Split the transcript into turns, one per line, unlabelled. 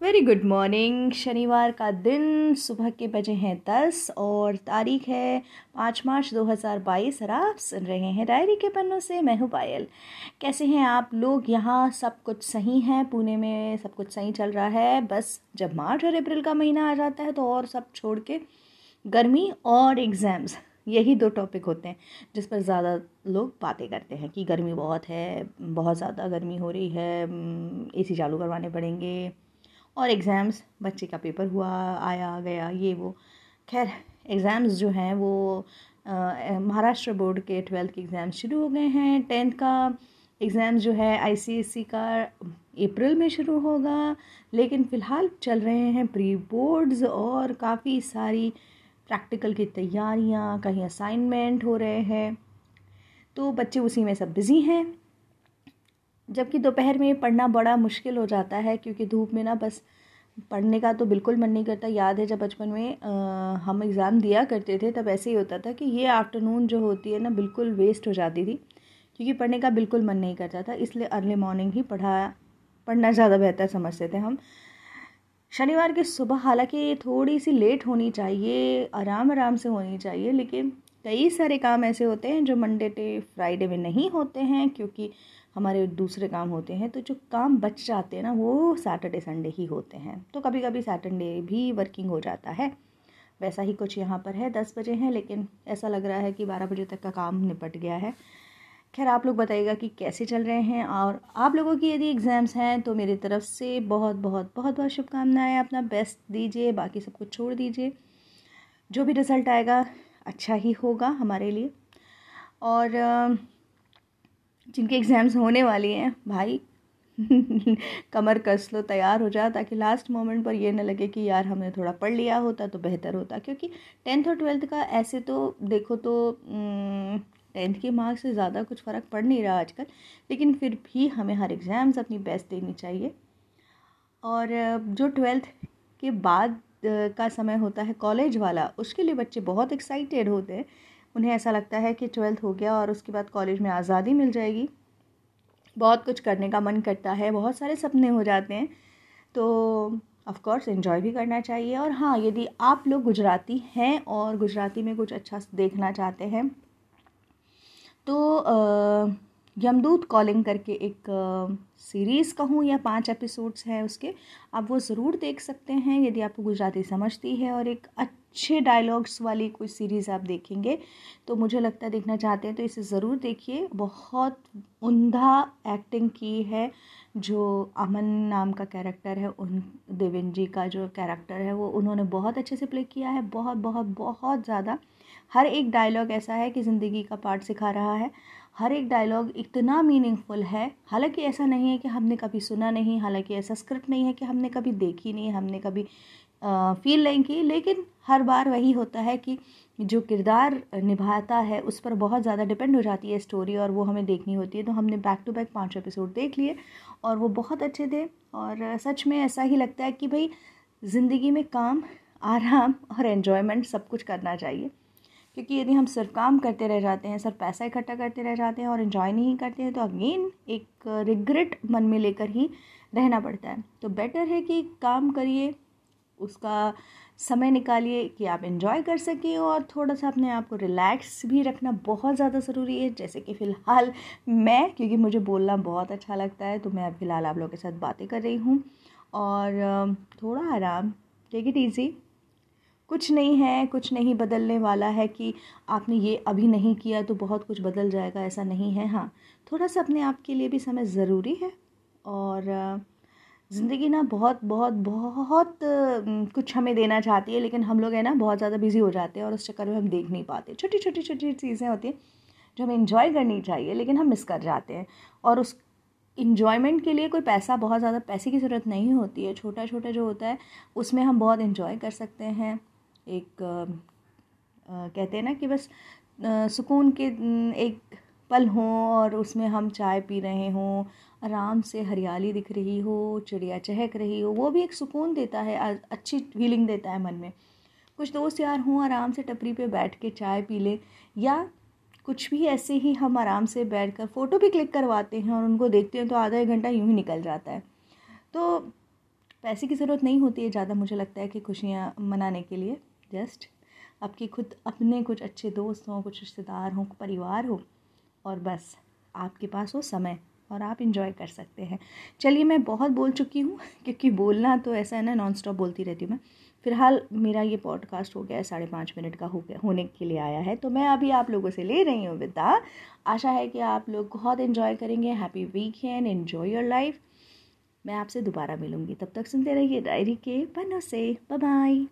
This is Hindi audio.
वेरी गुड मॉर्निंग शनिवार का दिन, सुबह के बजे हैं दस और तारीख है पाँच मार्च दो हज़ार बाईस और आप सुन रहे हैं डायरी के पन्नों से, मैं हूँ पायल कैसे हैं आप लोग? यहाँ सब कुछ सही है? पुणे में सब कुछ सही चल रहा है? बस जब मार्च और अप्रैल का महीना आ जाता है तो और सब छोड़ के गर्मी और एग्ज़ाम्स यही दो टॉपिक होते हैं जिस पर ज़्यादा लोग बातें करते हैं कि गर्मी बहुत है, बहुत ज़्यादा गर्मी हो रही है एसी चालू करवाने पड़ेंगे। और एग्ज़ाम्स बच्चे का पेपर हुआ, आया, गया, ये, वो। खैर एग्ज़ाम्स जो हैं, वो महाराष्ट्र बोर्ड के ट्वेल्थ के एग्ज़ाम शुरू हो गए हैं टेंथ का एग्ज़ाम जो है आईसीएसई का अप्रैल में शुरू होगा, लेकिन फ़िलहाल चल रहे हैं प्री बोर्ड्स और काफ़ी सारी प्रैक्टिकल की तैयारियाँ, कहीं असाइनमेंट हो रहे हैं। तो बच्चे उसी में सब बिज़ी हैं। जबकि दोपहर में पढ़ना बड़ा मुश्किल हो जाता है क्योंकि धूप में ना बस पढ़ने का तो बिल्कुल मन नहीं करता। याद है जब बचपन में आ, हम एग्ज़ाम दिया करते थे तब ऐसे ही होता था कि ये आफ्टरनून जो होती है ना बिल्कुल वेस्ट हो जाती थी क्योंकि पढ़ने का बिल्कुल मन नहीं करता था इसलिए अर्ली मॉर्निंग ही पढ़ा पढ़ना ज़्यादा बेहतर समझते थे हम। शनिवार की सुबह हालाँकि थोड़ी सी लेट होनी चाहिए आराम आराम से होनी चाहिए लेकिन कई सारे काम ऐसे होते हैं जो मंडे टू फ्राइडे में नहीं होते हैं क्योंकि हमारे दूसरे काम होते हैं तो जो काम बच जाते हैं ना, वो सैटरडे संडे ही होते हैं। तो कभी कभी सैटरडे भी वर्किंग हो जाता है। वैसा ही कुछ यहाँ पर है, दस बजे हैं, लेकिन ऐसा लग रहा है कि बारह बजे तक का काम निपट गया है। खैर, आप लोग बताइएगा कि कैसे चल रहे हैं, और आप लोगों की यदि एग्ज़ाम्स हैं तो मेरी तरफ़ से बहुत बहुत बहुत बहुत शुभकामनाएँ, अपना बेस्ट दीजिए, बाकी सब कुछ छोड़ दीजिए। जो भी रिज़ल्ट आएगा अच्छा ही होगा हमारे लिए। और जिनके एग्ज़ाम्स होने वाली हैं, भाई, कमर कस लो, तैयार हो जा, ताकि लास्ट मोमेंट पर ये ना लगे कि यार हमने थोड़ा पढ़ लिया होता तो बेहतर होता। क्योंकि टेंथ और ट्वेल्थ का ऐसे तो देखो तो टेंथ के मार्क्स से ज़्यादा कुछ फ़र्क पड़ नहीं रहा आजकल, लेकिन फिर भी हमें हर एग्ज़ाम्स अपनी बेस्ट देनी चाहिए। और जो ट्वेल्थ के बाद का समय होता है कॉलेज वाला, उसके लिए बच्चे बहुत एक्साइटेड होते हैं। उन्हें ऐसा लगता है कि ट्वेल्थ हो गया और उसके बाद कॉलेज में आज़ादी मिल जाएगी। बहुत कुछ करने का मन करता है, बहुत सारे सपने हो जाते हैं। तो ऑफ़ कोर्स इन्जॉय भी करना चाहिए और हाँ यदि आप लोग गुजराती हैं और गुजराती में कुछ अच्छा देखना चाहते हैं तो यमदूत कॉलिंग करके एक सीरीज़ कहूँ या पाँच एपिसोड्स हैं उसके, आप वो ज़रूर देख सकते हैं यदि आपको गुजराती समझती है और एक अच्छे डायलॉग्स वाली कोई सीरीज़ आप देखेंगे तो मुझे लगता है देखना चाहते हैं तो इसे ज़रूर देखिए। बहुत उमदा एक्टिंग की है जो अमन नाम का कैरेक्टर है, उन देवेंद्र जी का जो कैरेक्टर है, वो उन्होंने बहुत अच्छे से प्ले किया है। बहुत बहुत बहुत ज़्यादा हर एक डायलॉग ऐसा है कि ज़िंदगी का पार्ट सिखा रहा है। हर एक डायलॉग इतना मीनिंगफुल है, हालाँकि ऐसा नहीं है कि हमने कभी सुना नहीं, हालाँकि ऐसा स्क्रिप्ट नहीं है कि हमने कभी देखी नहीं, हमने कभी फील नहीं की, लेकिन हर बार वही होता है कि जो किरदार निभाता है उस पर बहुत ज़्यादा डिपेंड हो जाती है स्टोरी और वो हमें देखनी होती है। तो हमने बैक टू बैक पाँच एपिसोड देख लिए और वो बहुत अच्छे थे और सच में ऐसा ही लगता है कि भाई ज़िंदगी में काम, आराम और एन्जॉयमेंट सब कुछ करना चाहिए। क्योंकि यदि हम सिर्फ़ काम करते रह जाते हैं, सिर्फ़ पैसा इकट्ठा करते रह जाते हैं और इन्जॉय नहीं करते हैं तो अगेन एक रिग्रेट मन में लेकर ही रहना पड़ता है। तो बेटर है कि काम करिए, उसका समय निकालिए कि आप इन्जॉय कर सकें और थोड़ा सा अपने आप को रिलैक्स भी रखना बहुत ज़्यादा ज़रूरी है। जैसे कि फ़िलहाल मैं, क्योंकि मुझे बोलना बहुत अच्छा लगता है तो मैं अब फ़िलहाल आप लोगों के साथ बातें कर रही हूँ और थोड़ा आराम टेक इट ईज़ी कुछ नहीं है, कुछ नहीं बदलने वाला है कि आपने ये अभी नहीं किया तो बहुत कुछ बदल जाएगा, ऐसा नहीं है। हाँ थोड़ा सा अपने आप के लिए भी समय ज़रूरी है और ज़िंदगी ना बहुत बहुत बहुत कुछ हमें देना चाहती है लेकिन हम लोग है ना बहुत ज़्यादा बिज़ी हो जाते हैं और उस चक्कर में हम देख नहीं पाते। छोटी छोटी छोटी चीज़ें होती हैं जो हमें इन्जॉय करनी चाहिए लेकिन हम मिस कर जाते हैं और उस इन्जॉयमेंट के लिए कोई पैसा, बहुत ज़्यादा पैसे की ज़रूरत नहीं होती है। छोटा छोटा जो होता है उसमें हम बहुत इन्जॉय कर सकते हैं। एक आ, कहते हैं ना कि बस सुकून के एक पल हों और उसमें हम चाय पी रहे हों आराम से हरियाली दिख रही हो चिड़िया चहक रही हो वो भी एक सुकून देता है अच्छी फीलिंग देता है मन में। कुछ दोस्त यार हों आराम से टपरी पे बैठ के चाय पी लें या कुछ भी ऐसे ही हम आराम से बैठ कर फ़ोटो भी क्लिक करवाते हैं और उनको देखते हैं तो आधा एक घंटा यूँ ही निकल जाता है। तो पैसे की ज़रूरत नहीं होती है ज़्यादा मुझे लगता है कि खुशियाँ मनाने के लिए। जस्ट आपके खुद अपने कुछ अच्छे दोस्त हों, कुछ रिश्तेदार हों, परिवार हो और बस आपके पास हो समय और आप इंजॉय कर सकते हैं। चलिए मैं बहुत बोल चुकी हूँ, क्योंकि बोलना तो ऐसा है ना नॉन स्टॉप बोलती रहती हूँ मैं। फ़िलहाल मेरा ये पॉडकास्ट हो गया है, साढ़े पाँच मिनट का हो गया, होने के लिए आया है। तो मैं अभी आप लोगों से ले रही हूँ विदा। आशा है कि आप लोग बहुत इन्जॉय करेंगे। Happy weekend enjoy your life मैं आपसे दोबारा मिलूँगी। तब तक सुनते रहिए डायरी के पन्नों से। बाय